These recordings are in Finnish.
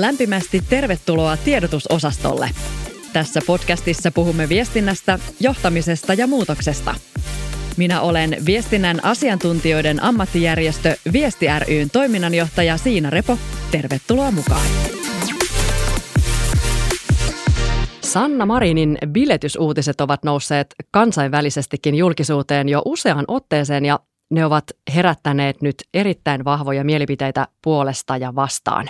Lämpimästi tervetuloa tiedotusosastolle. Tässä podcastissa puhumme viestinnästä, johtamisesta ja muutoksesta. Minä olen viestinnän asiantuntijoiden ammattijärjestö Viesti ryn toiminnanjohtaja Siina Repo. Tervetuloa mukaan. Sanna Marinin biletysuutiset ovat nousseet kansainvälisestikin julkisuuteen jo useaan otteeseen ja ne ovat herättäneet nyt erittäin vahvoja mielipiteitä puolesta ja vastaan.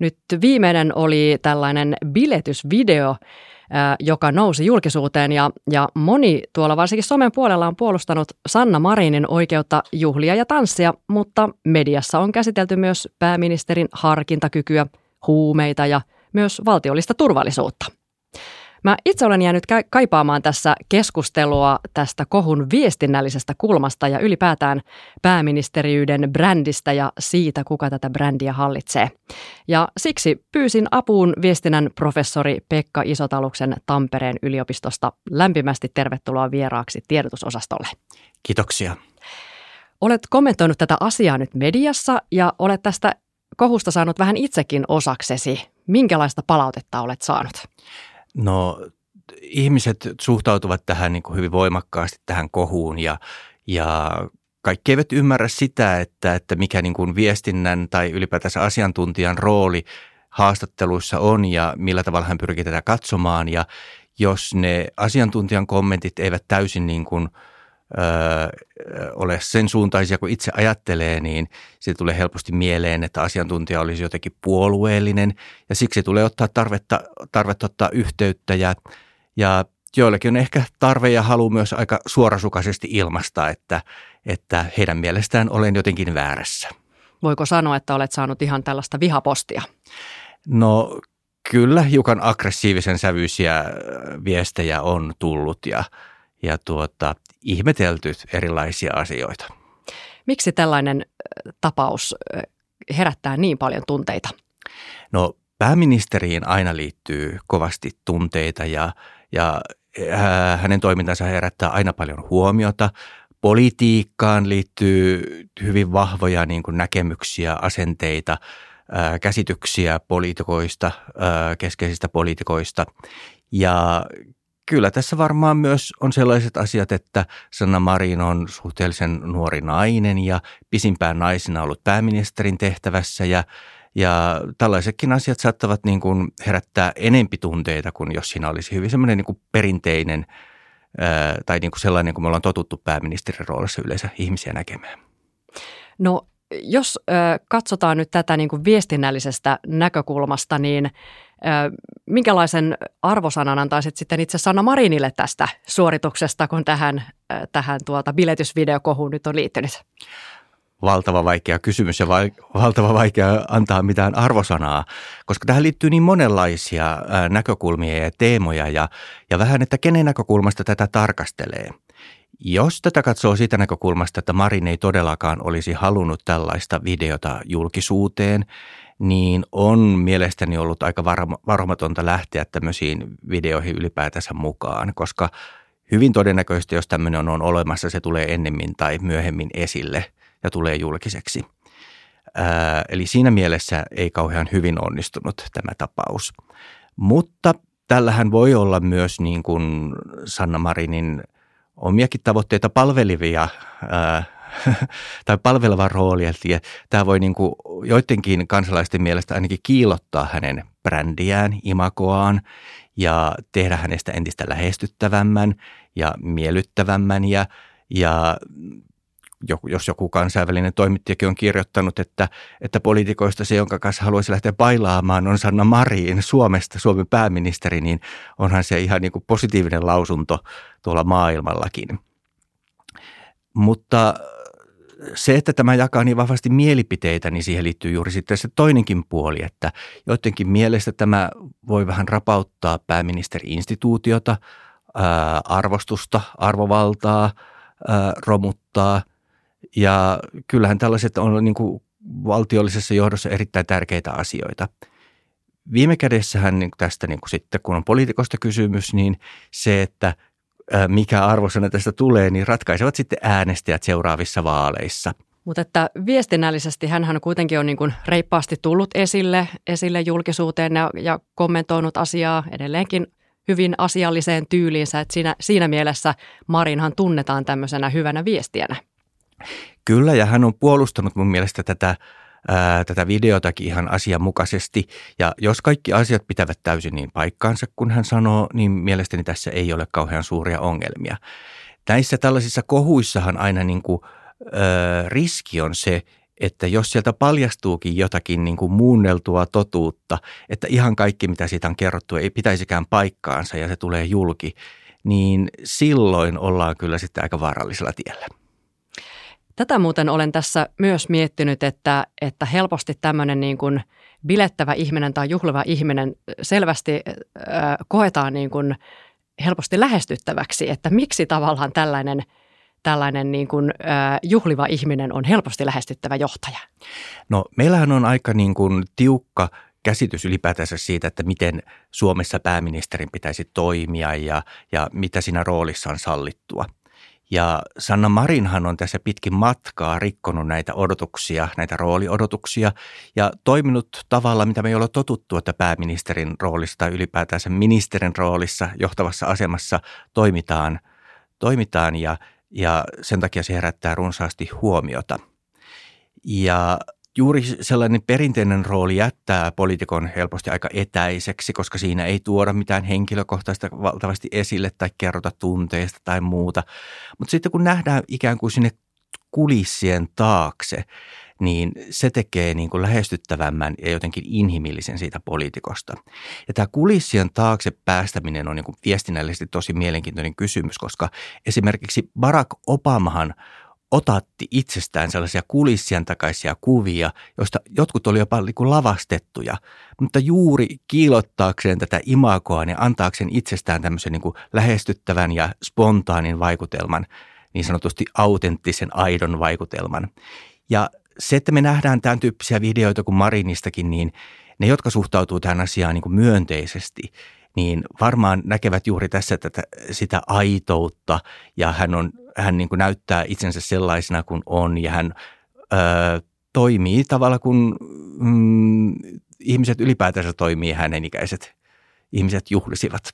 Nyt viimeinen oli tällainen biletysvideo, joka nousi julkisuuteen ja, ja moni tuolla varsinkin somen puolella on puolustanut Sanna Marinin oikeutta juhlia ja tanssia, mutta mediassa on käsitelty myös pääministerin harkintakykyä, huumeita ja myös valtiollista turvallisuutta. Mä itse olen jäänyt kaipaamaan tässä keskustelua tästä kohun viestinnällisestä kulmasta ja ylipäätään pääministeriyden brändistä ja siitä, kuka tätä brändiä hallitsee. Ja siksi pyysin apuun viestinnän professori Pekka Isotaluksen Tampereen yliopistosta. Lämpimästi tervetuloa vieraaksi tiedotusosastolle. Kiitoksia. Olet kommentoinut tätä asiaa nyt mediassa ja olet tästä kohusta saanut vähän itsekin osaksesi. Minkälaista palautetta olet saanut? No ihmiset suhtautuvat tähän niin kuin hyvin voimakkaasti tähän kohuun ja, ja kaikki eivät ymmärrä sitä, että, että mikä niin kuin viestinnän tai ylipäätänsä asiantuntijan rooli haastatteluissa on ja millä tavalla hän pyrkii tätä katsomaan. Ja jos ne asiantuntijan kommentit eivät täysin niin kuin – ole sen suuntaisia kuin itse ajattelee, niin se tulee helposti mieleen, että asiantuntija olisi jotenkin puolueellinen ja siksi tulee ottaa tarvetta, tarvetta ottaa yhteyttä ja, ja joillekin on ehkä tarve ja halu myös aika suorasukaisesti ilmaista, että, että heidän mielestään olen jotenkin väärässä. Voiko sanoa, että olet saanut ihan tällaista vihapostia? No kyllä, hiukan aggressiivisen sävyisiä viestejä on tullut ja, ja tuota, ihmetelty erilaisia asioita. Miksi tällainen tapaus herättää niin paljon tunteita? No pääministeriin aina liittyy kovasti tunteita ja, ja hänen toimintansa herättää aina paljon huomiota. Politiikkaan liittyy hyvin vahvoja niin kuin näkemyksiä, asenteita, käsityksiä poliitikoista, keskeisistä poliitikoista. Ja kyllä tässä varmaan myös on sellaiset asiat, että Sanna Marin on suhteellisen nuori nainen ja pisimpään naisena ollut pääministerin tehtävässä ja ja tällaisetkin asiat saattavat niin kuin herättää enempi tunteita kuin jos siinä olisi hyvin semmoinen niin kuin perinteinen tai niin kuin sellainen, kun me ollaan totuttu pääministerin roolissa yleensä ihmisiä näkemään. No jos äh, katsotaan nyt tätä niin kuin viestinnällisestä näkökulmasta, niin Minkälaisen arvosanan antaisit sitten itse Sanna Marinille tästä suorituksesta, kun tähän, tähän tuota biletysvideokohuun nyt on liittynyt? Valtava vaikea kysymys ja valtava vaikea antaa mitään arvosanaa, koska tähän liittyy niin monenlaisia näkökulmia ja teemoja ja, ja vähän, että kenen näkökulmasta tätä tarkastelee. Jos tätä katsoo siitä näkökulmasta, että Marin ei todellakaan olisi halunnut tällaista videota julkisuuteen, niin on mielestäni ollut aika varomatonta lähteä tämmöisiin videoihin ylipäätänsä mukaan, koska hyvin todennäköisesti, jos tämmöinen on olemassa, se tulee ennemmin tai myöhemmin esille ja tulee julkiseksi. Ää, eli siinä mielessä ei kauhean hyvin onnistunut tämä tapaus. Mutta tällähän voi olla myös niin kuin Sanna Marinin omiakin tavoitteita palvelivia ää, tai palveleva rooli. Eli tämä voi niin kuin joidenkin kansalaisten mielestä ainakin kiilottaa hänen brändiään, imakoaan ja tehdä hänestä entistä lähestyttävämmän ja miellyttävämmän ja, ja jos joku kansainvälinen toimittajakin on kirjoittanut, että, että poliitikoista se, jonka kanssa haluaisi lähteä bailaamaan, on Sanna Marin Suomesta, Suomen pääministeri, niin onhan se ihan niin kuin positiivinen lausunto tuolla maailmallakin. Mutta se, että tämä jakaa niin vahvasti mielipiteitä, niin siihen liittyy juuri sitten se toinenkin puoli, että joidenkin mielestä tämä voi vähän rapauttaa pääministeri-instituutiota, ää, arvostusta, arvovaltaa, ää, romuttaa. Ja kyllähän tällaiset on niin kuin valtiollisessa johdossa erittäin tärkeitä asioita. Viime kädessähän niin tästä niin kuin sitten, kun on poliitikosta kysymys, niin se, että mikä arvosana tästä tulee, niin ratkaisevat sitten äänestäjät seuraavissa vaaleissa. Mutta että viestinnällisesti hän kuitenkin on niin kuin reippaasti tullut esille, esille julkisuuteen ja, ja kommentoinut asiaa edelleenkin hyvin asialliseen tyyliinsä. Että siinä, siinä mielessä Marinhan tunnetaan tämmöisenä hyvänä viestiänä. Kyllä, ja hän on puolustanut mun mielestä tätä, ää, tätä videotakin ihan asianmukaisesti. Ja jos kaikki asiat pitävät täysin niin paikkaansa, kun hän sanoo, niin mielestäni tässä ei ole kauhean suuria ongelmia. Näissä tällaisissa kohuissahan aina niin kuin, ää, riski on se, että jos sieltä paljastuukin jotakin niin kuin muunneltua totuutta, että ihan kaikki mitä siitä on kerrottu ei pitäisikään paikkaansa ja se tulee julki, niin silloin ollaan kyllä sitten aika vaarallisella tiellä. Tätä muuten olen tässä myös miettinyt, että, että helposti tämmöinen niin kuin bilettävä ihminen tai juhliva ihminen selvästi äh, koetaan niin kuin helposti lähestyttäväksi, että miksi tavallaan tällainen – tällainen niin kuin, äh, juhliva ihminen on helposti lähestyttävä johtaja? No meillähän on aika niin kuin tiukka käsitys ylipäätänsä siitä, että miten Suomessa pääministerin pitäisi toimia ja, ja mitä siinä roolissa on sallittua. Ja Sanna Marinhan on tässä pitkin matkaa rikkonut näitä odotuksia, näitä rooliodotuksia ja toiminut tavalla, mitä me ei ole totuttu, että pääministerin roolissa tai ylipäätänsä ministerin roolissa johtavassa asemassa toimitaan, toimitaan ja, ja sen takia se herättää runsaasti huomiota. Ja juuri sellainen perinteinen rooli jättää poliitikon helposti aika etäiseksi, koska siinä ei tuoda mitään henkilökohtaista valtavasti esille tai kerrota tunteista tai muuta. Mutta sitten kun nähdään ikään kuin sinne kulissien taakse, niin se tekee niin kuin lähestyttävämmän ja jotenkin inhimillisen siitä poliitikosta. Ja tämä kulissien taakse päästäminen on niin kuin viestinnällisesti tosi mielenkiintoinen kysymys, koska esimerkiksi Barack Obamahan otatti itsestään sellaisia kulissien takaisia kuvia, joista jotkut oli jopa niin lavastettuja, mutta juuri kiilottaakseen tätä imagoa ja antaakseen itsestään tämmöisen niin lähestyttävän ja spontaanin vaikutelman, niin sanotusti autenttisen, aidon vaikutelman. Ja se, että me nähdään tämän tyyppisiä videoita kuin Marinistakin, niin ne, jotka suhtautuu tähän asiaan niin myönteisesti, niin varmaan näkevät juuri tässä tätä, sitä aitoutta ja hän, on, hän niin kuin näyttää itsensä sellaisena kuin on ja hän ö, toimii tavalla kuin mm, ihmiset ylipäätänsä toimii hänen ikäiset ihmiset juhlisivat.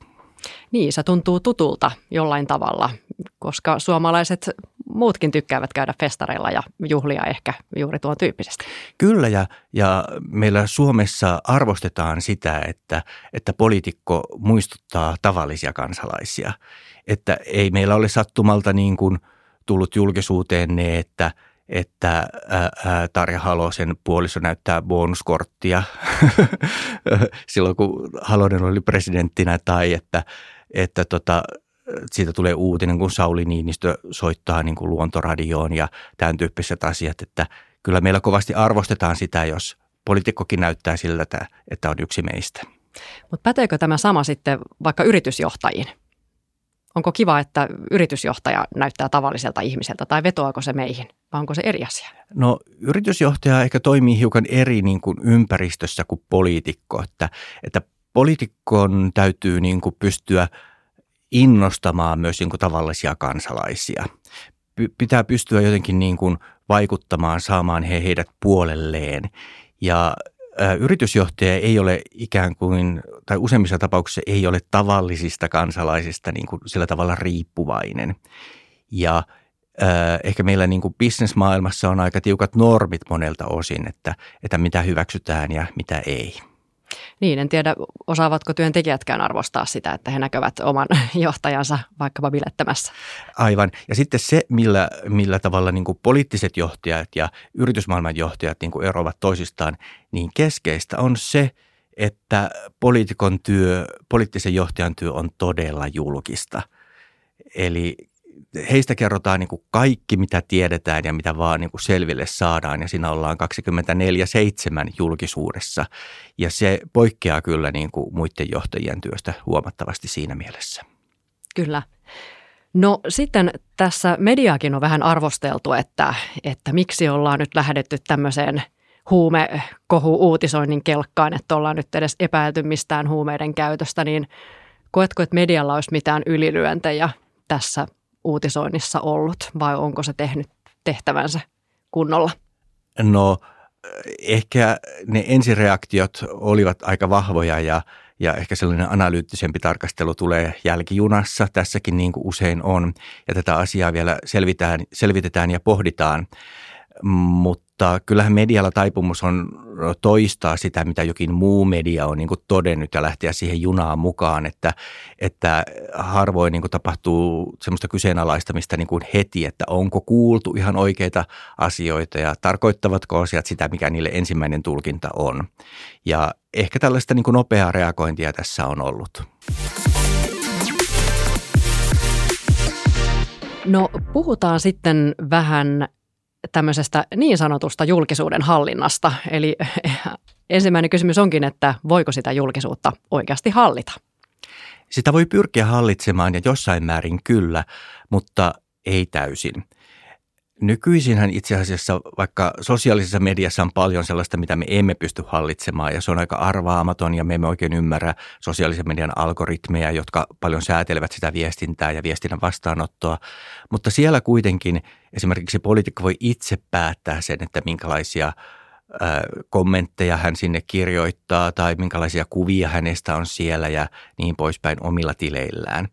Niin, se tuntuu tutulta jollain tavalla, koska suomalaiset muutkin tykkäävät käydä festareilla ja juhlia ehkä juuri tuon tyyppisesti. Kyllä ja, ja meillä Suomessa arvostetaan sitä, että, että poliitikko muistuttaa tavallisia kansalaisia. Että ei meillä ole sattumalta niin kuin tullut julkisuuteen ne, että – että ää, Tarja Halosen puoliso näyttää bonuskorttia silloin, kun Halonen oli presidenttinä, tai että, että tota, siitä tulee uutinen, kun Sauli Niinistö soittaa niin kuin luontoradioon ja tämän tyyppiset asiat, että kyllä meillä kovasti arvostetaan sitä, jos poliitikkokin näyttää siltä, että on yksi meistä. Mutta päteekö tämä sama sitten vaikka yritysjohtajiin? Onko kiva, että yritysjohtaja näyttää tavalliselta ihmiseltä tai vetoako se meihin vai onko se eri asia? No yritysjohtaja ehkä toimii hiukan eri niin kuin ympäristössä kuin poliitikko, että, että poliitikon täytyy niin kuin pystyä innostamaan myös niin kuin tavallisia kansalaisia. Pitää pystyä jotenkin niin kuin vaikuttamaan, saamaan he heidät puolelleen ja yritysjohtaja ei ole ikään kuin, tai useimmissa tapauksissa ei ole tavallisista kansalaisista niin kuin sillä tavalla riippuvainen. Ja ehkä meillä niin kuin bisnesmaailmassa on aika tiukat normit monelta osin, että, että mitä hyväksytään ja mitä ei. Niin, en tiedä, osaavatko työntekijätkään arvostaa sitä, että he näkevät oman johtajansa vaikkapa bilettämässä. Aivan. Ja sitten se, millä, millä tavalla niin kuin poliittiset johtajat ja yritysmaailman johtajat niin kuin eroavat toisistaan, niin keskeistä on se, että poliitikon työ, poliittisen johtajan työ on todella julkista. Eli heistä kerrotaan niin kuin kaikki, mitä tiedetään ja mitä vaan niin kuin selville saadaan ja siinä ollaan 24-7 julkisuudessa. Ja se poikkeaa kyllä niin kuin muiden johtajien työstä huomattavasti siinä mielessä. Kyllä. No sitten tässä mediakin on vähän arvosteltu, että, että miksi ollaan nyt lähdetty tämmöiseen huumekohu-uutisoinnin kelkkaan, että ollaan nyt edes epäilty mistään huumeiden käytöstä, niin koetko, että medialla olisi mitään ylilyöntejä tässä uutisoinnissa ollut vai onko se tehnyt tehtävänsä kunnolla? No ehkä ne ensireaktiot olivat aika vahvoja ja, ja ehkä sellainen analyyttisempi tarkastelu tulee jälkijunassa. Tässäkin niin kuin usein on ja tätä asiaa vielä selvitään, selvitetään ja pohditaan. Mutta kyllähän medialla taipumus on toistaa sitä, mitä jokin muu media on niin kuin todennut ja lähteä siihen junaan mukaan, että, että harvoin niin kuin tapahtuu semmoista kyseenalaistamista niin kuin heti, että onko kuultu ihan oikeita asioita ja tarkoittavatko asiat sitä, mikä niille ensimmäinen tulkinta on. Ja ehkä tällaista niin kuin nopeaa reagointia tässä on ollut. No puhutaan sitten vähän tämmöisestä niin sanotusta julkisuuden hallinnasta. Eli ensimmäinen kysymys onkin, että voiko sitä julkisuutta oikeasti hallita? Sitä voi pyrkiä hallitsemaan ja jossain määrin kyllä, mutta ei täysin. Nykyisinhän itse asiassa vaikka sosiaalisessa mediassa on paljon sellaista, mitä me emme pysty hallitsemaan ja se on aika arvaamaton ja me emme oikein ymmärrä sosiaalisen median algoritmeja, jotka paljon säätelevät sitä viestintää ja viestinnän vastaanottoa. Mutta siellä kuitenkin esimerkiksi poliitikko voi itse päättää sen, että minkälaisia kommentteja hän sinne kirjoittaa tai minkälaisia kuvia hänestä on siellä ja niin poispäin omilla tileillään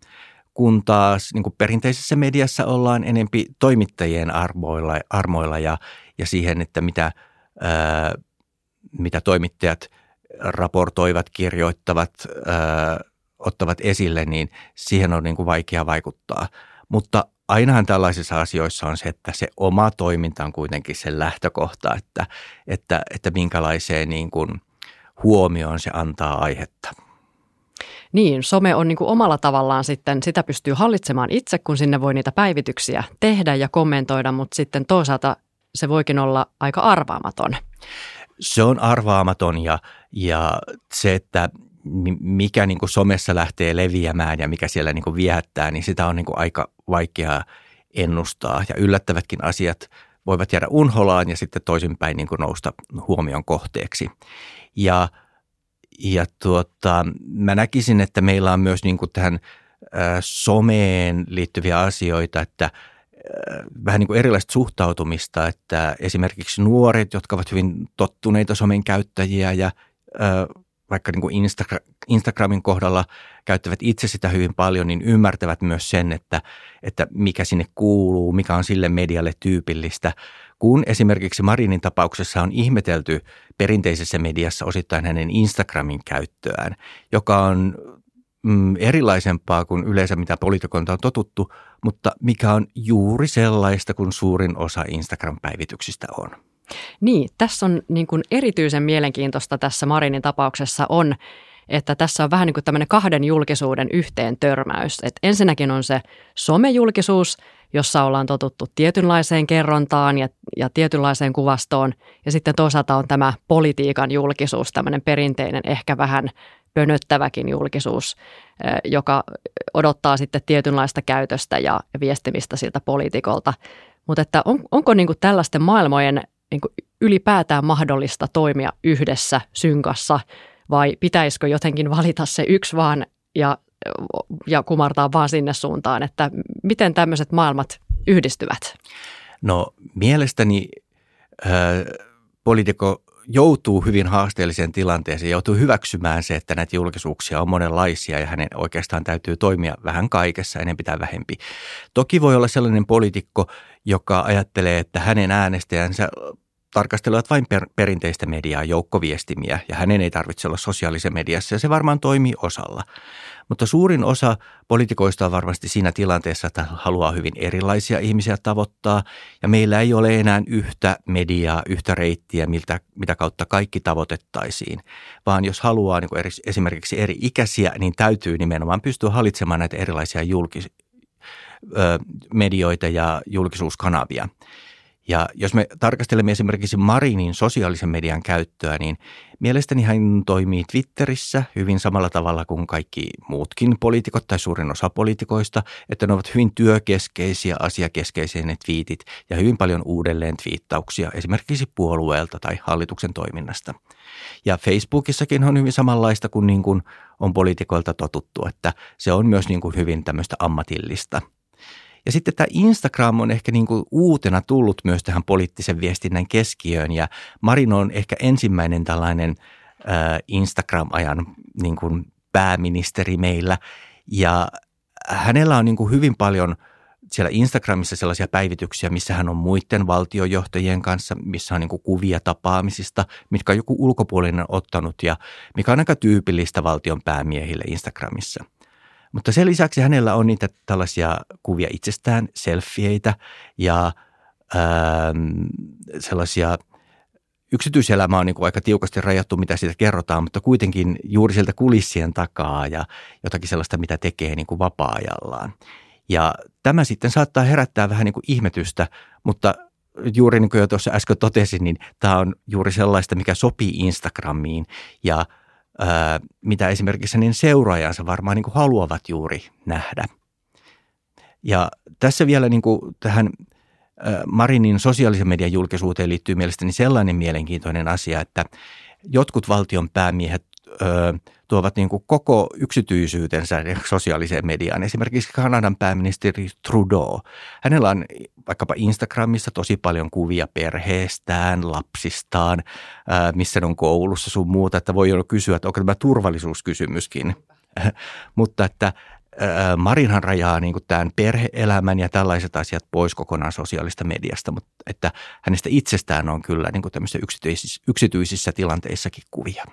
kun taas niin kuin perinteisessä mediassa ollaan enempi toimittajien armoilla, armoilla ja, ja siihen, että mitä, ää, mitä toimittajat raportoivat, kirjoittavat, ää, ottavat esille, niin siihen on niin kuin vaikea vaikuttaa. Mutta ainahan tällaisissa asioissa on se, että se oma toiminta on kuitenkin se lähtökohta, että, että, että minkälaiseen niin kuin huomioon se antaa aihetta. Niin, some on niin kuin omalla tavallaan sitten, sitä pystyy hallitsemaan itse, kun sinne voi niitä päivityksiä tehdä ja kommentoida, mutta sitten toisaalta se voikin olla aika arvaamaton. Se on arvaamaton ja, ja se, että mikä niin kuin somessa lähtee leviämään ja mikä siellä niin kuin viehättää, niin sitä on niin kuin aika vaikeaa ennustaa. Ja yllättävätkin asiat voivat jäädä unholaan ja sitten toisinpäin niin kuin nousta huomion kohteeksi. Ja – ja tuota, mä näkisin, että meillä on myös niin kuin tähän someen liittyviä asioita, että vähän niin kuin erilaista suhtautumista, että esimerkiksi nuoret, jotka ovat hyvin tottuneita somen käyttäjiä ja vaikka niin kuin Instagramin kohdalla käyttävät itse sitä hyvin paljon, niin ymmärtävät myös sen, että, että mikä sinne kuuluu, mikä on sille medialle tyypillistä – kun esimerkiksi Marinin tapauksessa on ihmetelty perinteisessä mediassa osittain hänen Instagramin käyttöään, joka on mm, erilaisempaa kuin yleensä mitä poliitikonta on totuttu, mutta mikä on juuri sellaista kuin suurin osa Instagram-päivityksistä on. Niin, tässä on niin kuin erityisen mielenkiintoista tässä Marinin tapauksessa on, että tässä on vähän niin kuin tämmöinen kahden julkisuuden yhteen törmäys. Et ensinnäkin on se somejulkisuus, jossa ollaan totuttu tietynlaiseen kerrontaan ja, ja tietynlaiseen kuvastoon. Ja sitten toisaalta on tämä politiikan julkisuus, tämmöinen perinteinen, ehkä vähän pönöttäväkin julkisuus, joka odottaa sitten tietynlaista käytöstä ja viestimistä siltä poliitikolta. Mutta että on, onko niin kuin tällaisten maailmojen niin kuin ylipäätään mahdollista toimia yhdessä synkassa vai pitäisikö jotenkin valita se yksi vaan ja ja kumartaa vaan sinne suuntaan, että miten tämmöiset maailmat yhdistyvät? No mielestäni äh, poliitikko joutuu hyvin haasteelliseen tilanteeseen, joutuu hyväksymään se, että näitä julkisuuksia on monenlaisia ja hänen oikeastaan täytyy toimia vähän kaikessa, enempi tai vähempi. Toki voi olla sellainen poliitikko, joka ajattelee, että hänen äänestäjänsä tarkastelevat vain per, perinteistä mediaa, joukkoviestimiä, ja hänen ei tarvitse olla sosiaalisessa mediassa, ja se varmaan toimii osalla. Mutta suurin osa poliitikoista on varmasti siinä tilanteessa, että haluaa hyvin erilaisia ihmisiä tavoittaa, ja meillä ei ole enää yhtä mediaa, yhtä reittiä, miltä, mitä kautta kaikki tavoitettaisiin, vaan jos haluaa niin eri, esimerkiksi eri ikäisiä, niin täytyy nimenomaan pystyä hallitsemaan näitä erilaisia julkis, ö, medioita ja julkisuuskanavia. Ja jos me tarkastelemme esimerkiksi Marinin sosiaalisen median käyttöä, niin mielestäni hän toimii Twitterissä hyvin samalla tavalla kuin kaikki muutkin poliitikot tai suurin osa poliitikoista, että ne ovat hyvin työkeskeisiä, asiakeskeisiä ne twiitit ja hyvin paljon uudelleen twiittauksia esimerkiksi puolueelta tai hallituksen toiminnasta. Ja Facebookissakin on hyvin samanlaista kuin, niin kuin on poliitikoilta totuttu, että se on myös niin kuin hyvin tämmöistä ammatillista – Ja sitten tämä Instagram on ehkä niin kuin uutena tullut myös tähän poliittisen viestinnän keskiöön ja Marin on ehkä ensimmäinen tällainen äh, Instagram-ajan niin kuin pääministeri meillä ja hänellä on niin kuin hyvin paljon – siellä Instagramissa sellaisia päivityksiä, missä hän on muiden valtiojohtajien kanssa, missä on niin kuvia tapaamisista, mitkä on joku ulkopuolinen ottanut ja mikä on aika tyypillistä valtion päämiehille Instagramissa. Mutta sen lisäksi hänellä on niitä tällaisia kuvia itsestään, selfieitä ja ää, sellaisia – yksityiselämä on niin kuin aika tiukasti rajattu, mitä siitä kerrotaan, mutta kuitenkin juuri sieltä kulissien takaa ja jotakin sellaista, mitä tekee niin kuin vapaa-ajallaan. Ja tämä sitten saattaa herättää vähän niin kuin ihmetystä, mutta juuri niin kuin jo tuossa äsken totesin, niin tämä on juuri sellaista, mikä sopii Instagramiin ja mitä esimerkiksi niin seuraajansa varmaan niin kuin haluavat juuri nähdä. Ja tässä vielä niin kuin tähän Marinin sosiaalisen median julkisuuteen liittyy mielestäni sellainen mielenkiintoinen asia, että jotkut valtion päämiehet ö, tuovat niin kuin koko yksityisyytensä sosiaaliseen mediaan. Esimerkiksi Kanadan pääministeri Trudeau. Hänellä on vaikkapa Instagramissa tosi paljon kuvia perheestään, lapsistaan, missä ne on koulussa sun muuta, että voi jo kysyä, että onko tämä turvallisuuskysymyskin. Mutta että Marinhan rajaa niin kuin tämän perheelämän ja tällaiset asiat pois kokonaan sosiaalista mediasta, mutta että hänestä itsestään on kyllä niin kuin yksityisissä, yksityisissä tilanteissakin kuvia.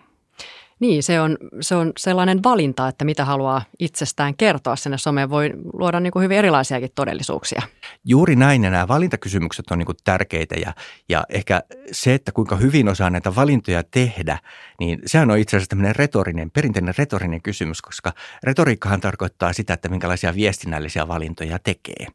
Niin, se on, se on sellainen valinta, että mitä haluaa itsestään kertoa sinne someen. Voi luoda niin kuin hyvin erilaisiakin todellisuuksia. Juuri näin ja nämä valintakysymykset on niin kuin tärkeitä ja, ja ehkä se, että kuinka hyvin osaa näitä valintoja tehdä, niin sehän on itse asiassa tämmöinen retorinen, perinteinen retorinen kysymys, koska retoriikkahan tarkoittaa sitä, että minkälaisia viestinnällisiä valintoja tekee.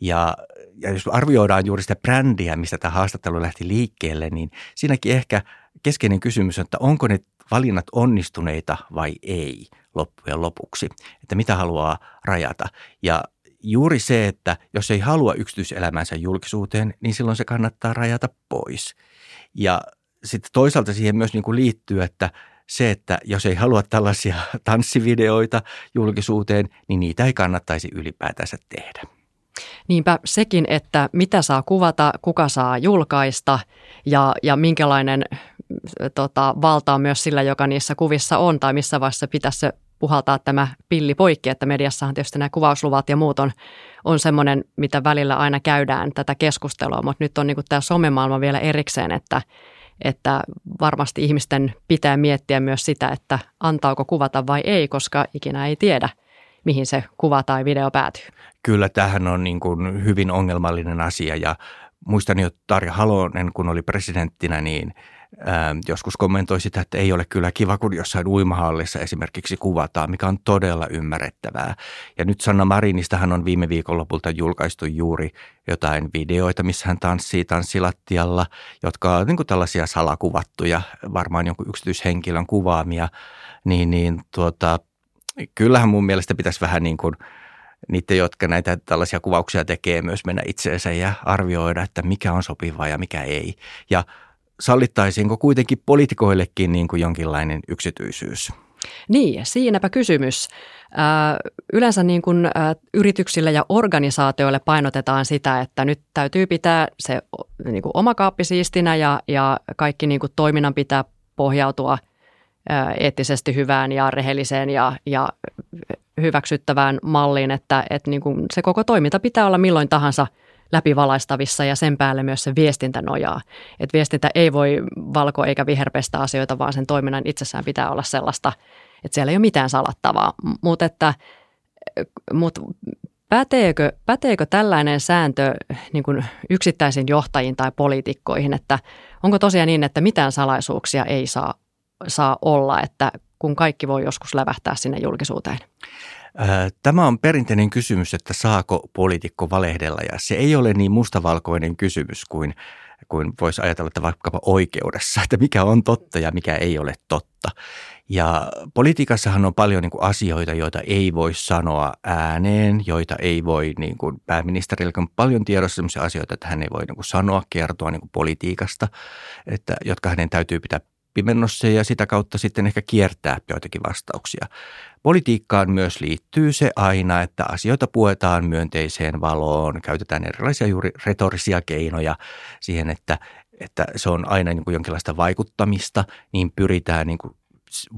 Ja, ja jos arvioidaan juuri sitä brändiä, mistä tämä haastattelu lähti liikkeelle, niin siinäkin ehkä keskeinen kysymys on, että onko ne valinnat onnistuneita vai ei loppujen lopuksi, että mitä haluaa rajata. Ja juuri se, että jos ei halua yksityiselämänsä julkisuuteen, niin silloin se kannattaa rajata pois. Ja sitten toisaalta siihen myös niin kuin liittyy, että se, että jos ei halua tällaisia tanssivideoita julkisuuteen, niin niitä ei kannattaisi ylipäätänsä tehdä. Niinpä sekin, että mitä saa kuvata, kuka saa julkaista ja, ja minkälainen tota, valta on myös sillä, joka niissä kuvissa on, tai missä vaiheessa pitäisi se puhaltaa tämä pilli poikki, että mediassahan tietysti nämä kuvausluvat ja muut on, on semmoinen, mitä välillä aina käydään tätä keskustelua, mutta nyt on niin kuin tämä somemaailma vielä erikseen, että, että varmasti ihmisten pitää miettiä myös sitä, että antaako kuvata vai ei, koska ikinä ei tiedä, mihin se kuva tai video päätyy. Kyllä, tähän on niin kuin hyvin ongelmallinen asia ja muistan jo Tarja Halonen, kun oli presidenttinä, niin – joskus kommentoi sitä, että ei ole kyllä kiva, kun jossain uimahallissa esimerkiksi kuvataan, mikä on todella ymmärrettävää. Ja nyt Sanna Marinistahan on viime viikon lopulta julkaistu juuri jotain videoita, missä hän tanssii tanssilattialla, jotka ovat niin kuin tällaisia salakuvattuja, varmaan jonkun yksityishenkilön kuvaamia. Niin, niin tuota, kyllähän mun mielestä pitäisi vähän niin kuin niiden, jotka näitä tällaisia kuvauksia tekee, myös mennä itseensä ja arvioida, että mikä on sopivaa ja mikä ei. Ja sallittaisiinko kuitenkin poliitikoillekin niin kuin jonkinlainen yksityisyys? Niin, siinäpä kysymys. Yleensä niin kuin yrityksille ja organisaatioille painotetaan sitä, että nyt täytyy pitää se niin kuin oma kaappi siistinä ja, ja kaikki niin kuin toiminnan pitää pohjautua eettisesti hyvään ja rehelliseen ja, ja hyväksyttävään malliin, että, että niin kuin se koko toiminta pitää olla milloin tahansa – läpivalaistavissa ja sen päälle myös se viestintä nojaa. Et viestintä ei voi valko- eikä viherpestä asioita, vaan sen toiminnan itsessään pitää olla sellaista, että siellä ei ole mitään salattavaa. Mutta että mut päteekö, päteekö tällainen sääntö niin kuin yksittäisiin johtajiin tai poliitikkoihin, että onko tosiaan niin, että mitään salaisuuksia ei saa, saa olla, että kun kaikki voi joskus lävähtää sinne julkisuuteen? Tämä on perinteinen kysymys, että saako poliitikko valehdella ja se ei ole niin mustavalkoinen kysymys kuin, kuin voisi ajatella, että vaikkapa oikeudessa, että mikä on totta ja mikä ei ole totta. Ja politiikassahan on paljon niin kuin asioita, joita ei voi sanoa ääneen, joita ei voi, niin kuin pääministerillä on paljon tiedossa sellaisia asioita, että hän ei voi niin kuin sanoa, kertoa niin kuin politiikasta, että, jotka hänen täytyy pitää pimennossa ja sitä kautta sitten ehkä kiertää joitakin vastauksia. Politiikkaan myös liittyy se aina, että asioita puetaan myönteiseen valoon, käytetään erilaisia juuri retorisia keinoja siihen, että, että se on aina niin kuin jonkinlaista vaikuttamista, niin pyritään niin kuin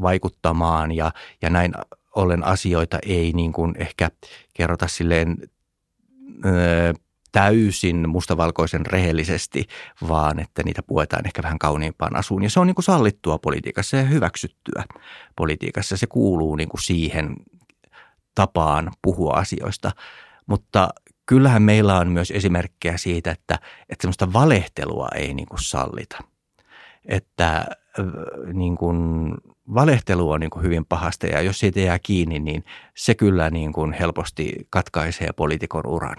vaikuttamaan ja, ja näin ollen asioita ei niin kuin ehkä kerrota silleen täysin mustavalkoisen rehellisesti, vaan että niitä puetaan ehkä vähän kauniimpaan asuun. Ja se on niin kuin sallittua politiikassa ja hyväksyttyä politiikassa. Se kuuluu niin kuin siihen tapaan puhua asioista. Mutta kyllähän meillä on myös esimerkkejä siitä, että, että semmoista valehtelua ei niin kuin sallita. Että niin kuin valehtelu on niin kuin hyvin pahasta ja jos siitä jää kiinni, niin se kyllä niin kuin helposti katkaisee poliitikon uran.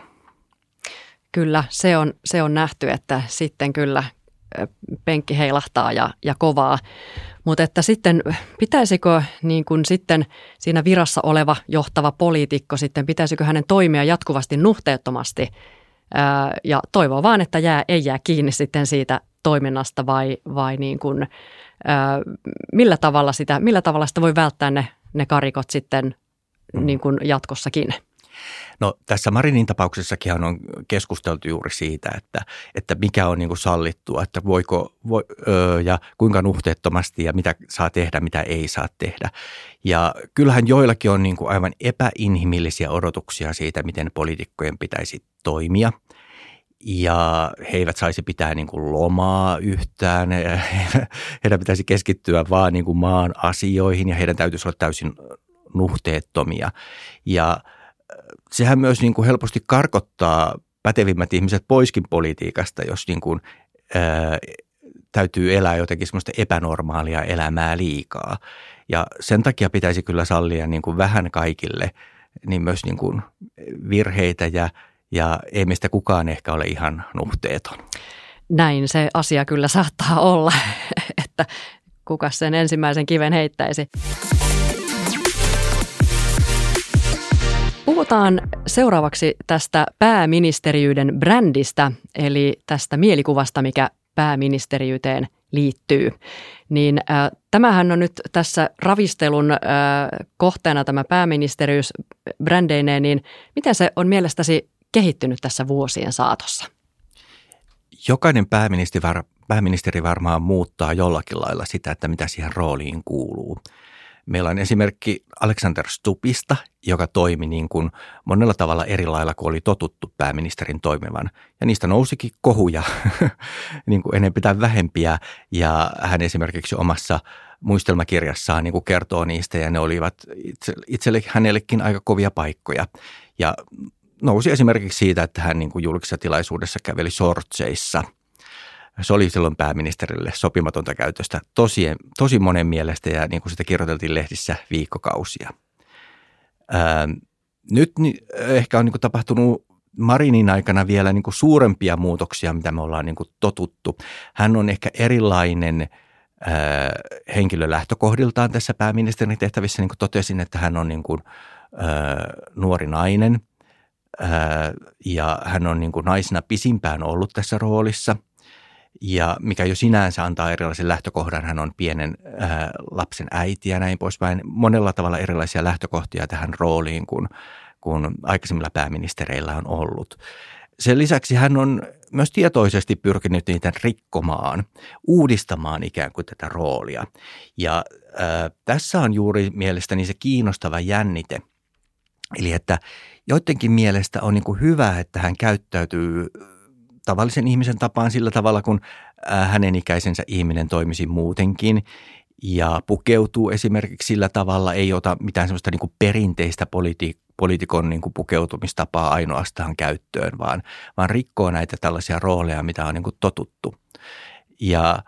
Kyllä, se on, se on nähty, että sitten kyllä penkki heilahtaa ja, ja kovaa. Mutta että sitten pitäisikö niin kuin sitten siinä virassa oleva johtava poliitikko sitten, pitäisikö hänen toimia jatkuvasti nuhteettomasti ää, ja toivoo vaan, että jää, ei jää kiinni sitten siitä toiminnasta vai, vai niin kuin, ää, millä, tavalla sitä, millä tavalla sitä voi välttää ne, ne karikot sitten niin kuin jatkossakin? No tässä Marinin tapauksessakin on keskusteltu juuri siitä, että, että mikä on niin kuin sallittua, että voiko voi, öö, ja kuinka nuhteettomasti ja mitä saa tehdä, mitä ei saa tehdä. Ja kyllähän joillakin on niin kuin aivan epäinhimillisiä odotuksia siitä, miten poliitikkojen pitäisi toimia – ja he eivät saisi pitää niin kuin lomaa yhtään. Heidän pitäisi keskittyä vaan niin kuin maan asioihin ja heidän täytyisi olla täysin nuhteettomia. Ja sehän myös niin kuin helposti karkottaa pätevimmät ihmiset poiskin politiikasta, jos niin kuin, ää, täytyy elää jotenkin semmoista epänormaalia elämää liikaa. Ja sen takia pitäisi kyllä sallia niin kuin vähän kaikille niin myös niin kuin virheitä ja, ja ei meistä kukaan ehkä ole ihan nuhteeton. Näin se asia kyllä saattaa olla, että kuka sen ensimmäisen kiven heittäisi. Puhutaan seuraavaksi tästä pääministeriyden brändistä, eli tästä mielikuvasta, mikä pääministeriyteen liittyy. Niin äh, tämähän on nyt tässä ravistelun äh, kohteena tämä pääministeriys brändeineen, niin miten se on mielestäsi kehittynyt tässä vuosien saatossa? Jokainen pääministeri, pääministeri varmaan muuttaa jollakin lailla sitä, että mitä siihen rooliin kuuluu. Meillä on esimerkki Alexander Stupista, joka toimi niin kuin monella tavalla eri lailla kuin oli totuttu pääministerin toimivan. Ja niistä nousikin kohuja, niin kuin enempi tai vähempiä. Ja hän esimerkiksi omassa muistelmakirjassaan niin kuin kertoo niistä ja ne olivat itse, itselle hänellekin aika kovia paikkoja. Ja nousi esimerkiksi siitä, että hän niin kuin julkisessa tilaisuudessa käveli sortseissa – se oli silloin pääministerille sopimatonta käytöstä tosi, tosi monen mielestä ja niin kuin sitä kirjoiteltiin lehdissä viikkokausia. Ää, nyt ehkä on niin kuin tapahtunut Marinin aikana vielä niin kuin suurempia muutoksia, mitä me ollaan niin kuin totuttu. Hän on ehkä erilainen ää, henkilö lähtökohdiltaan tässä pääministerin tehtävissä. Niin kuin totesin, että hän on niin kuin, ää, nuori nainen ää, ja hän on niin kuin naisena pisimpään ollut tässä roolissa – ja mikä jo sinänsä antaa erilaisen lähtökohdan. Hän on pienen ää, äh, lapsen äiti ja näin poispäin. Monella tavalla erilaisia lähtökohtia tähän rooliin kuin, kuin aikaisemmilla pääministereillä on ollut. Sen lisäksi hän on myös tietoisesti pyrkinyt niitä rikkomaan, uudistamaan ikään kuin tätä roolia. Ja ää, äh, tässä on juuri mielestäni se kiinnostava jännite. Eli että joidenkin mielestä on niin kuin hyvä, että hän käyttäytyy tavallisen ihmisen tapaan sillä tavalla, kun äh, hänen ikäisensä ihminen toimisi muutenkin ja pukeutuu esimerkiksi sillä tavalla, ei ota mitään semmoista niin perinteistä politi- poliitikon niin pukeutumistapaa ainoastaan käyttöön, vaan, vaan rikkoo näitä tällaisia rooleja, mitä on niin totuttu. Ja,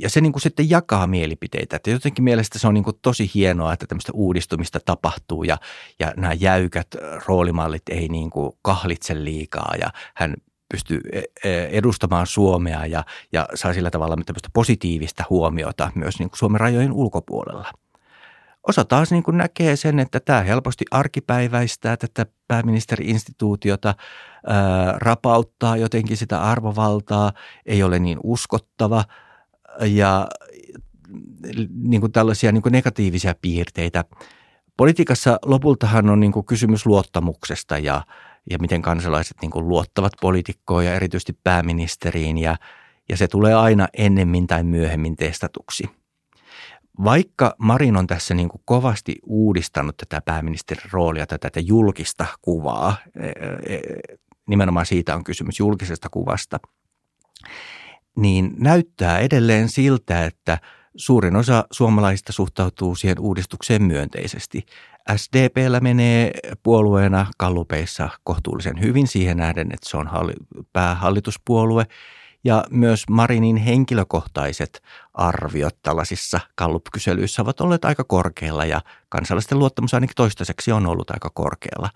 ja se niin kuin sitten jakaa mielipiteitä. Että jotenkin mielestä se on niin kuin tosi hienoa, että tämmöistä uudistumista tapahtuu ja, ja nämä jäykät roolimallit ei niin kuin kahlitse liikaa ja hän pystyy e, e, edustamaan Suomea ja, ja saa sillä tavalla positiivista huomiota myös niin kuin Suomen rajojen ulkopuolella. Osa taas niin kuin näkee sen, että tämä helposti arkipäiväistää tätä pääministeri-instituutiota, ää, rapauttaa jotenkin sitä arvovaltaa, ei ole niin uskottava ja niin kuin tällaisia niin kuin negatiivisia piirteitä. Politiikassa lopultahan on niin kuin kysymys luottamuksesta ja, ja miten kansalaiset niin kuin luottavat poliitikkoon ja erityisesti pääministeriin ja, ja se tulee aina ennemmin tai myöhemmin testatuksi. Vaikka Marin on tässä niin kuin kovasti uudistanut tätä pääministerin roolia, tätä, tätä julkista kuvaa, e, e, nimenomaan siitä on kysymys julkisesta kuvasta, niin näyttää edelleen siltä, että suurin osa suomalaisista suhtautuu siihen uudistukseen myönteisesti. SDPllä menee puolueena kallupeissa kohtuullisen hyvin siihen nähden, että se on päähallituspuolue – ja myös Marinin henkilökohtaiset arviot tällaisissa Gallup-kyselyissä ovat olleet aika korkealla ja kansalaisten luottamus ainakin toistaiseksi on ollut aika korkealla.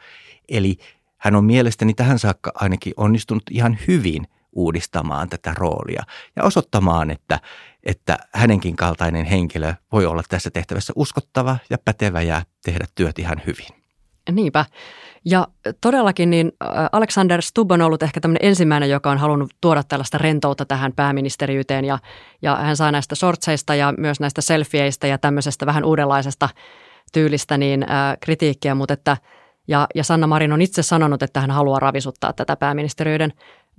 Eli hän on mielestäni tähän saakka ainakin onnistunut ihan hyvin uudistamaan tätä roolia ja osoittamaan, että, että hänenkin kaltainen henkilö voi olla tässä tehtävässä uskottava ja pätevä ja tehdä työt ihan hyvin. Niinpä. Ja todellakin niin Alexander Stubb on ollut ehkä tämmöinen ensimmäinen, joka on halunnut tuoda tällaista rentoutta tähän pääministeriyteen ja, ja hän saa näistä sortseista ja myös näistä selfieistä ja tämmöisestä vähän uudenlaisesta tyylistä niin ä, kritiikkiä, mutta että ja, ja Sanna Marin on itse sanonut, että hän haluaa ravisuttaa tätä pääministeriöiden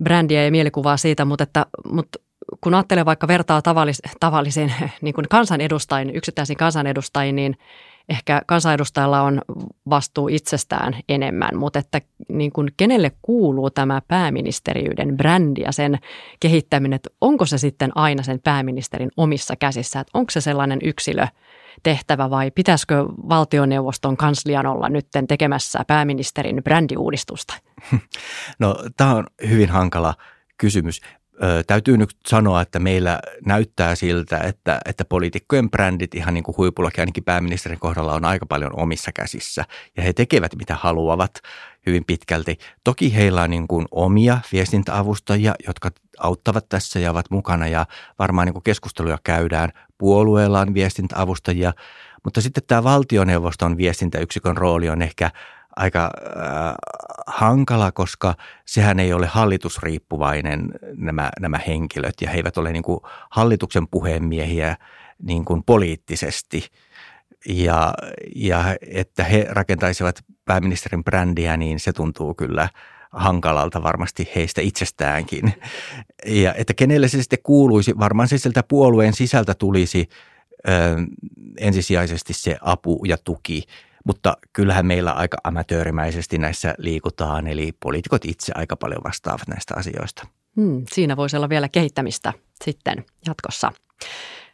brändiä ja mielikuvaa siitä, mutta, että, mutta kun ajattelee vaikka vertaa tavallis, tavallisiin niin kansanedustajiin, yksittäisiin kansanedustajiin, niin – ehkä kansanedustajalla on vastuu itsestään enemmän, mutta että niin kuin kenelle kuuluu tämä pääministeriyden brändi ja sen kehittäminen, että onko se sitten aina sen pääministerin omissa käsissä, että onko se sellainen yksilö tehtävä vai pitäisikö valtioneuvoston kanslian olla nyt tekemässä pääministerin brändiuudistusta? No tämä on hyvin hankala kysymys täytyy nyt sanoa, että meillä näyttää siltä, että, että poliitikkojen brändit ihan niin kuin huipullakin ainakin pääministerin kohdalla on aika paljon omissa käsissä ja he tekevät mitä haluavat hyvin pitkälti. Toki heillä on niin kuin omia viestintäavustajia, jotka auttavat tässä ja ovat mukana ja varmaan niin kuin keskusteluja käydään. Puolueella on viestintäavustajia, mutta sitten tämä valtioneuvoston viestintäyksikön rooli on ehkä aika äh, hankala, koska sehän ei ole hallitusriippuvainen nämä, nämä henkilöt ja he eivät ole niin kuin hallituksen puheenmiehiä niin kuin poliittisesti. Ja, ja että he rakentaisivat pääministerin brändiä, niin se tuntuu kyllä hankalalta varmasti heistä itsestäänkin. Ja että kenelle se sitten kuuluisi, varmaan se sieltä puolueen sisältä tulisi ö, ensisijaisesti se apu ja tuki – mutta kyllähän meillä aika amatöörimäisesti näissä liikutaan, eli poliitikot itse aika paljon vastaavat näistä asioista. Hmm, siinä voisi olla vielä kehittämistä sitten jatkossa.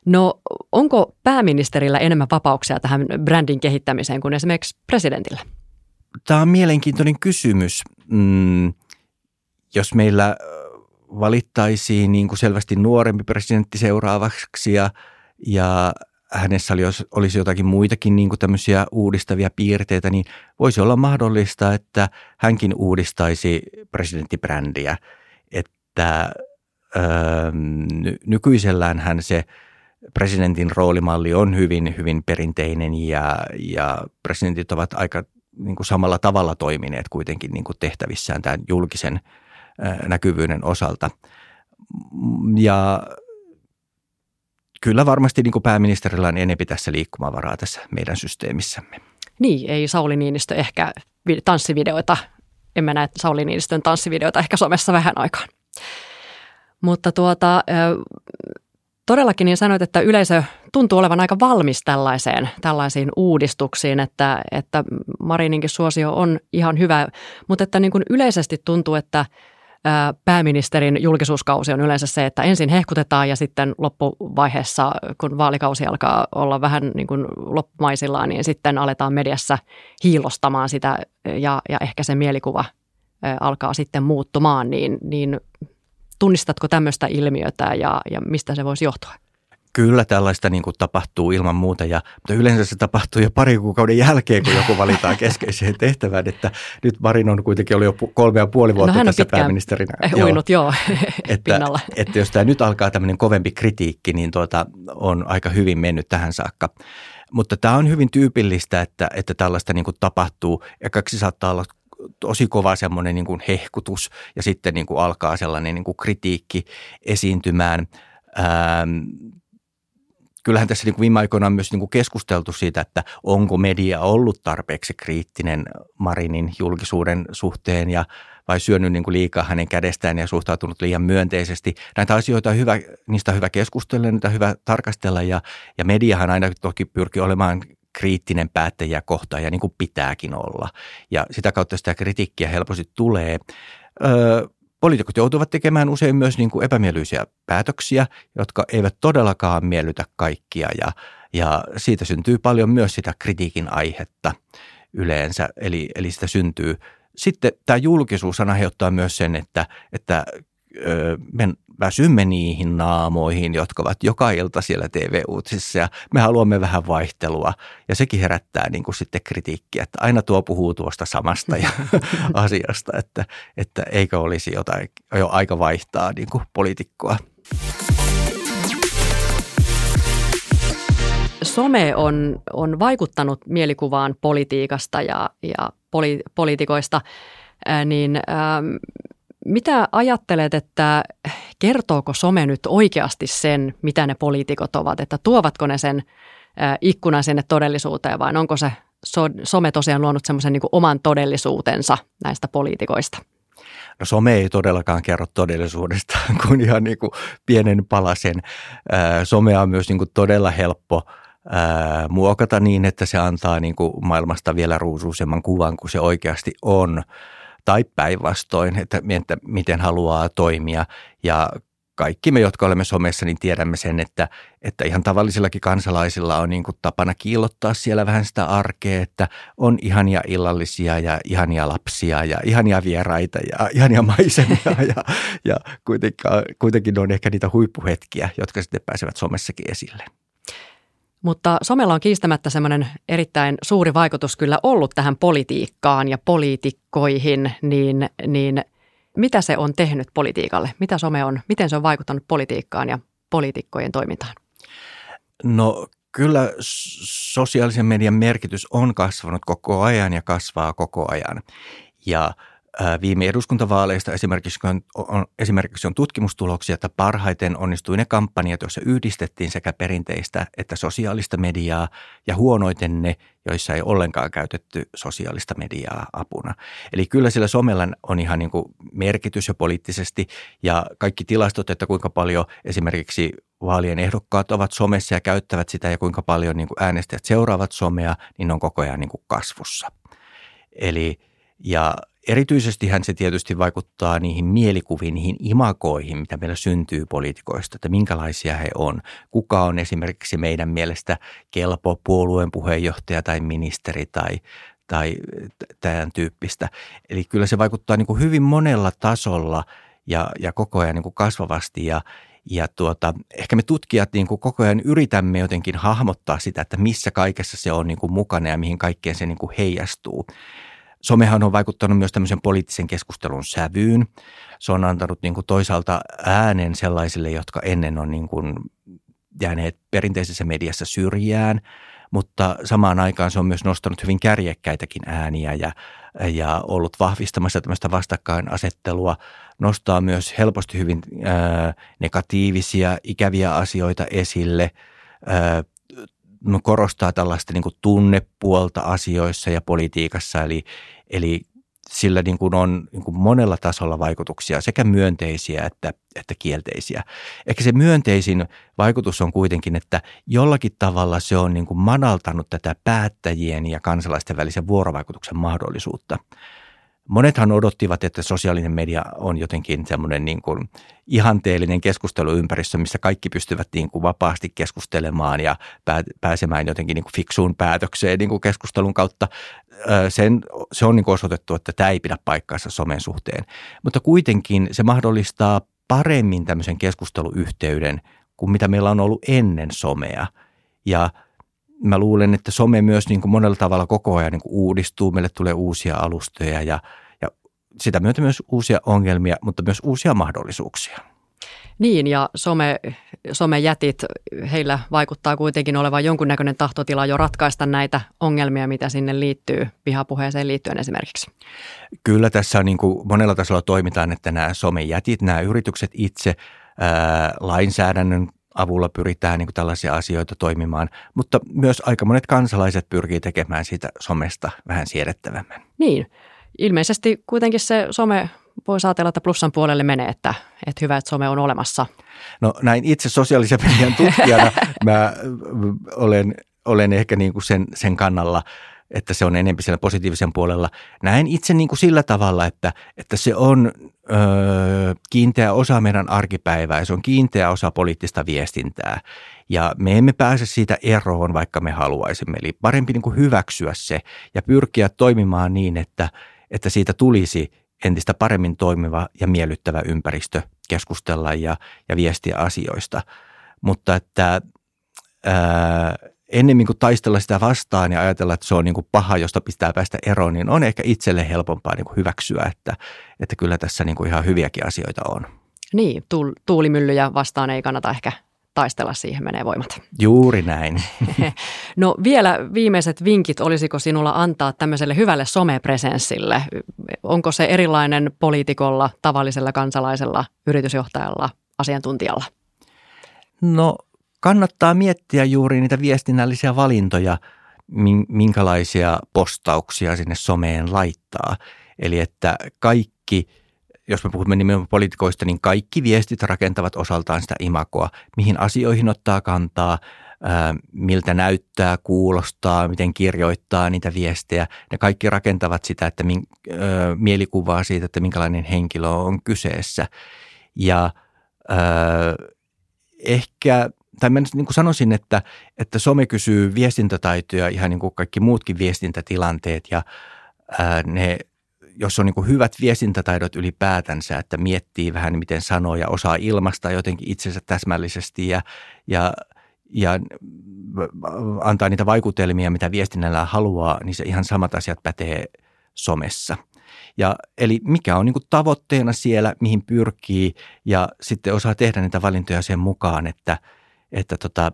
No onko pääministerillä enemmän vapauksia tähän brändin kehittämiseen kuin esimerkiksi presidentillä? Tämä on mielenkiintoinen kysymys. Mm, jos meillä valittaisiin niin kuin selvästi nuorempi presidentti seuraavaksi ja, ja hänessä oli, olisi jotakin muitakin niin kuin tämmöisiä uudistavia piirteitä, niin voisi olla mahdollista, että hänkin uudistaisi presidenttibrändiä. Että öö, nykyisellään se presidentin roolimalli on hyvin, hyvin perinteinen ja, ja presidentit ovat aika niin kuin samalla tavalla toimineet kuitenkin niin kuin tehtävissään tämän julkisen näkyvyyden osalta. Ja kyllä varmasti niin kuin pääministerillä on enempi tässä liikkumavaraa tässä meidän systeemissämme. Niin, ei Sauli Niinistö ehkä tanssivideoita, emme näe Sauli Niinistön tanssivideoita ehkä somessa vähän aikaan. Mutta tuota, todellakin niin sanoit, että yleisö tuntuu olevan aika valmis tällaiseen, tällaisiin uudistuksiin, että, että Marininkin suosio on ihan hyvä, mutta että niin kuin yleisesti tuntuu, että – pääministerin julkisuuskausi on yleensä se, että ensin hehkutetaan ja sitten loppuvaiheessa, kun vaalikausi alkaa olla vähän niin kuin loppumaisillaan, niin sitten aletaan mediassa hiilostamaan sitä ja, ja ehkä se mielikuva alkaa sitten muuttumaan, niin, niin tunnistatko tämmöistä ilmiötä ja, ja mistä se voisi johtua? Kyllä tällaista niin kuin tapahtuu ilman muuta, ja, mutta yleensä se tapahtuu jo pari kuukauden jälkeen, kun joku valitaan keskeiseen tehtävään. Että nyt Marin on kuitenkin ollut jo kolme ja puoli vuotta no, tässä pääministerinä. Uinut, joo, joo että, pinnalla. että jos tämä nyt alkaa tämmöinen kovempi kritiikki, niin tuota, on aika hyvin mennyt tähän saakka. Mutta tämä on hyvin tyypillistä, että, että tällaista niin kuin tapahtuu. Ekaksi saattaa olla tosi kova semmoinen niin kuin hehkutus ja sitten niin kuin alkaa sellainen niin kuin kritiikki esiintymään. Ähm, kyllähän tässä niin kuin viime aikoina on myös niin kuin keskusteltu siitä, että onko media ollut tarpeeksi kriittinen Marinin julkisuuden suhteen ja vai syönyt niin kuin liikaa hänen kädestään ja suhtautunut liian myönteisesti. Näitä asioita on hyvä, niistä on hyvä keskustella, niitä on hyvä tarkastella ja, ja mediahan aina toki pyrkii olemaan kriittinen päättäjiä kohtaan ja niin kuin pitääkin olla. Ja sitä kautta sitä kritiikkiä helposti tulee. Öö, poliitikot joutuvat tekemään usein myös niin kuin epämiellyisiä päätöksiä, jotka eivät todellakaan miellytä kaikkia ja, ja siitä syntyy paljon myös sitä kritiikin aihetta yleensä, eli, eli sitä syntyy. Sitten tämä julkisuus aiheuttaa myös sen, että, että me väsymme niihin naamoihin, jotka ovat joka ilta siellä TV-uutisissa ja me haluamme vähän vaihtelua. Ja sekin herättää niin kuin sitten kritiikkiä, että aina tuo puhuu tuosta samasta ja asiasta, että, että eikö olisi jotain, jo aika vaihtaa niin kuin poliitikkoa. Some on, on vaikuttanut mielikuvaan politiikasta ja, ja poli, poliitikoista, niin ähm, mitä ajattelet, että kertooko some nyt oikeasti sen, mitä ne poliitikot ovat, että tuovatko ne sen ikkunan sinne todellisuuteen vai onko se some tosiaan luonut semmoisen niin oman todellisuutensa näistä poliitikoista? No some ei todellakaan kerro todellisuudesta kuin ihan niin kuin pienen palasen. Somea on myös niin kuin todella helppo muokata niin, että se antaa niin kuin maailmasta vielä ruusuisemman kuvan kuin se oikeasti on tai päinvastoin, että, miten haluaa toimia. Ja kaikki me, jotka olemme somessa, niin tiedämme sen, että, että ihan tavallisillakin kansalaisilla on niin kuin tapana kiillottaa siellä vähän sitä arkea, että on ihania illallisia ja ihania lapsia ja ihania vieraita ja ihania maisemia ja, ja kuitenkin, kuitenkin on ehkä niitä huippuhetkiä, jotka sitten pääsevät somessakin esille. Mutta somella on kiistämättä semmoinen erittäin suuri vaikutus kyllä ollut tähän politiikkaan ja poliitikkoihin, niin, niin mitä se on tehnyt politiikalle? Mitä some on, miten se on vaikuttanut politiikkaan ja poliitikkojen toimintaan? No kyllä sosiaalisen median merkitys on kasvanut koko ajan ja kasvaa koko ajan. Ja viime eduskuntavaaleista esimerkiksi on, esimerkiksi on tutkimustuloksia, että parhaiten onnistui ne kampanjat, joissa yhdistettiin sekä perinteistä että sosiaalista mediaa ja huonoiten ne, joissa ei ollenkaan käytetty sosiaalista mediaa apuna. Eli kyllä sillä somella on ihan niin kuin merkitys jo poliittisesti ja kaikki tilastot, että kuinka paljon esimerkiksi vaalien ehdokkaat ovat somessa ja käyttävät sitä ja kuinka paljon niin kuin äänestäjät seuraavat somea, niin on koko ajan niin kuin kasvussa. Eli ja Erityisesti hän se tietysti vaikuttaa niihin mielikuviin, niihin imakoihin, mitä meillä syntyy poliitikoista, että minkälaisia he on. Kuka on esimerkiksi meidän mielestä kelpo puolueen puheenjohtaja tai ministeri tai, tai tämän tyyppistä. Eli kyllä se vaikuttaa niin kuin hyvin monella tasolla ja, ja koko ajan niin kuin kasvavasti ja, ja tuota, ehkä me tutkijat niin kuin koko ajan yritämme jotenkin hahmottaa sitä, että missä kaikessa se on niin kuin mukana ja mihin kaikkeen se niin kuin heijastuu. Somehan on vaikuttanut myös tämmöisen poliittisen keskustelun sävyyn. Se on antanut niin kuin toisaalta äänen sellaisille, jotka ennen on niin kuin jääneet perinteisessä mediassa syrjään, mutta samaan aikaan se on myös nostanut hyvin kärjekkäitäkin ääniä ja, ja ollut vahvistamassa tämmöistä vastakkainasettelua, nostaa myös helposti hyvin ää, negatiivisia, ikäviä asioita esille, korostaa tällaista niin kuin tunnepuolta asioissa ja politiikassa, eli, eli sillä niin kuin on niin kuin monella tasolla vaikutuksia, sekä myönteisiä että, että kielteisiä. Ehkä se myönteisin vaikutus on kuitenkin, että jollakin tavalla se on niin kuin manaltanut tätä päättäjien ja kansalaisten välisen vuorovaikutuksen mahdollisuutta – Monethan odottivat, että sosiaalinen media on jotenkin semmoinen niin kuin ihanteellinen keskusteluympäristö, missä kaikki pystyvät niin kuin vapaasti keskustelemaan ja pääsemään jotenkin niin kuin fiksuun päätökseen niin kuin keskustelun kautta. Sen, se on niin kuin osoitettu, että tämä ei pidä paikkaansa somen suhteen. Mutta kuitenkin se mahdollistaa paremmin tämmöisen keskusteluyhteyden kuin mitä meillä on ollut ennen somea. Ja mä luulen, että some myös niin kuin monella tavalla koko ajan niin kuin uudistuu. Meille tulee uusia alustoja ja, ja sitä myötä myös uusia ongelmia, mutta myös uusia mahdollisuuksia. Niin, ja some, somejätit, heillä vaikuttaa kuitenkin olevan jonkunnäköinen tahtotila jo ratkaista näitä ongelmia, mitä sinne liittyy vihapuheeseen liittyen esimerkiksi. Kyllä tässä on niin kuin monella tasolla toimitaan, että nämä somejätit, nämä yritykset itse ää, lainsäädännön avulla pyritään niin tällaisia asioita toimimaan, mutta myös aika monet kansalaiset pyrkii tekemään siitä somesta vähän siedettävämmän. Niin, ilmeisesti kuitenkin se some voi ajatella, että plussan puolelle menee, että, että hyvä, että some on olemassa. No näin itse sosiaalisen median tutkijana mä olen, olen ehkä niin kuin sen, sen kannalla, että se on enemmän siellä positiivisen puolella. Näen itse niin kuin sillä tavalla, että, että se on ö, kiinteä osa meidän arkipäivää ja se on kiinteä osa poliittista viestintää. Ja me emme pääse siitä eroon, vaikka me haluaisimme. Eli parempi niin kuin hyväksyä se ja pyrkiä toimimaan niin, että, että siitä tulisi entistä paremmin toimiva ja miellyttävä ympäristö keskustella ja, ja viestiä asioista. Mutta että ää, ennemmin kuin taistella sitä vastaan ja ajatella, että se on niin kuin paha, josta pitää päästä eroon, niin on ehkä itselle helpompaa niin kuin hyväksyä, että, että kyllä tässä niin kuin ihan hyviäkin asioita on. Niin, tuulimyllyjä vastaan ei kannata ehkä taistella, siihen menee voimat. Juuri näin. no vielä viimeiset vinkit, olisiko sinulla antaa tämmöiselle hyvälle somepresenssille? Onko se erilainen poliitikolla, tavallisella kansalaisella, yritysjohtajalla, asiantuntijalla? No kannattaa miettiä juuri niitä viestinnällisiä valintoja, minkälaisia postauksia sinne someen laittaa. Eli että kaikki, jos me puhumme nimenomaan poliitikoista, niin kaikki viestit rakentavat osaltaan sitä imakoa, mihin asioihin ottaa kantaa, miltä näyttää, kuulostaa, miten kirjoittaa niitä viestejä. Ne kaikki rakentavat sitä, että min, mielikuvaa siitä, että minkälainen henkilö on kyseessä. Ja ehkä tai mä niin kuin sanoisin, että, että some kysyy viestintätaitoja ihan niin kuin kaikki muutkin viestintätilanteet ja ää, ne, jos on niin kuin hyvät viestintätaidot ylipäätänsä, että miettii vähän miten sanoo ja osaa ilmaista jotenkin itsensä täsmällisesti ja, ja, ja antaa niitä vaikutelmia, mitä viestinnällä haluaa, niin se ihan samat asiat pätee somessa. Ja, eli mikä on niin kuin tavoitteena siellä, mihin pyrkii ja sitten osaa tehdä niitä valintoja sen mukaan, että – että tota,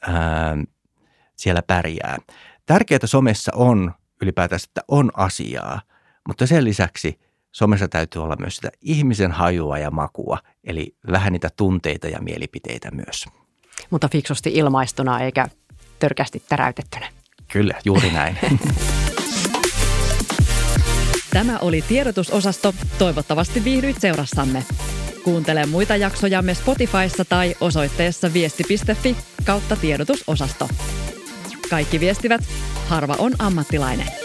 ää, siellä pärjää. Tärkeää somessa on ylipäätään, että on asiaa, mutta sen lisäksi somessa täytyy olla myös sitä ihmisen hajua ja makua, eli vähän niitä tunteita ja mielipiteitä myös. Mutta fiksusti ilmaistuna eikä törkästi täräytettynä. Kyllä, juuri näin. Tämä oli tiedotusosasto. Toivottavasti viihdyit seurassamme. Kuuntele muita jaksojamme Spotifyssa tai osoitteessa viesti.fi kautta tiedotusosasto. Kaikki viestivät, harva on ammattilainen.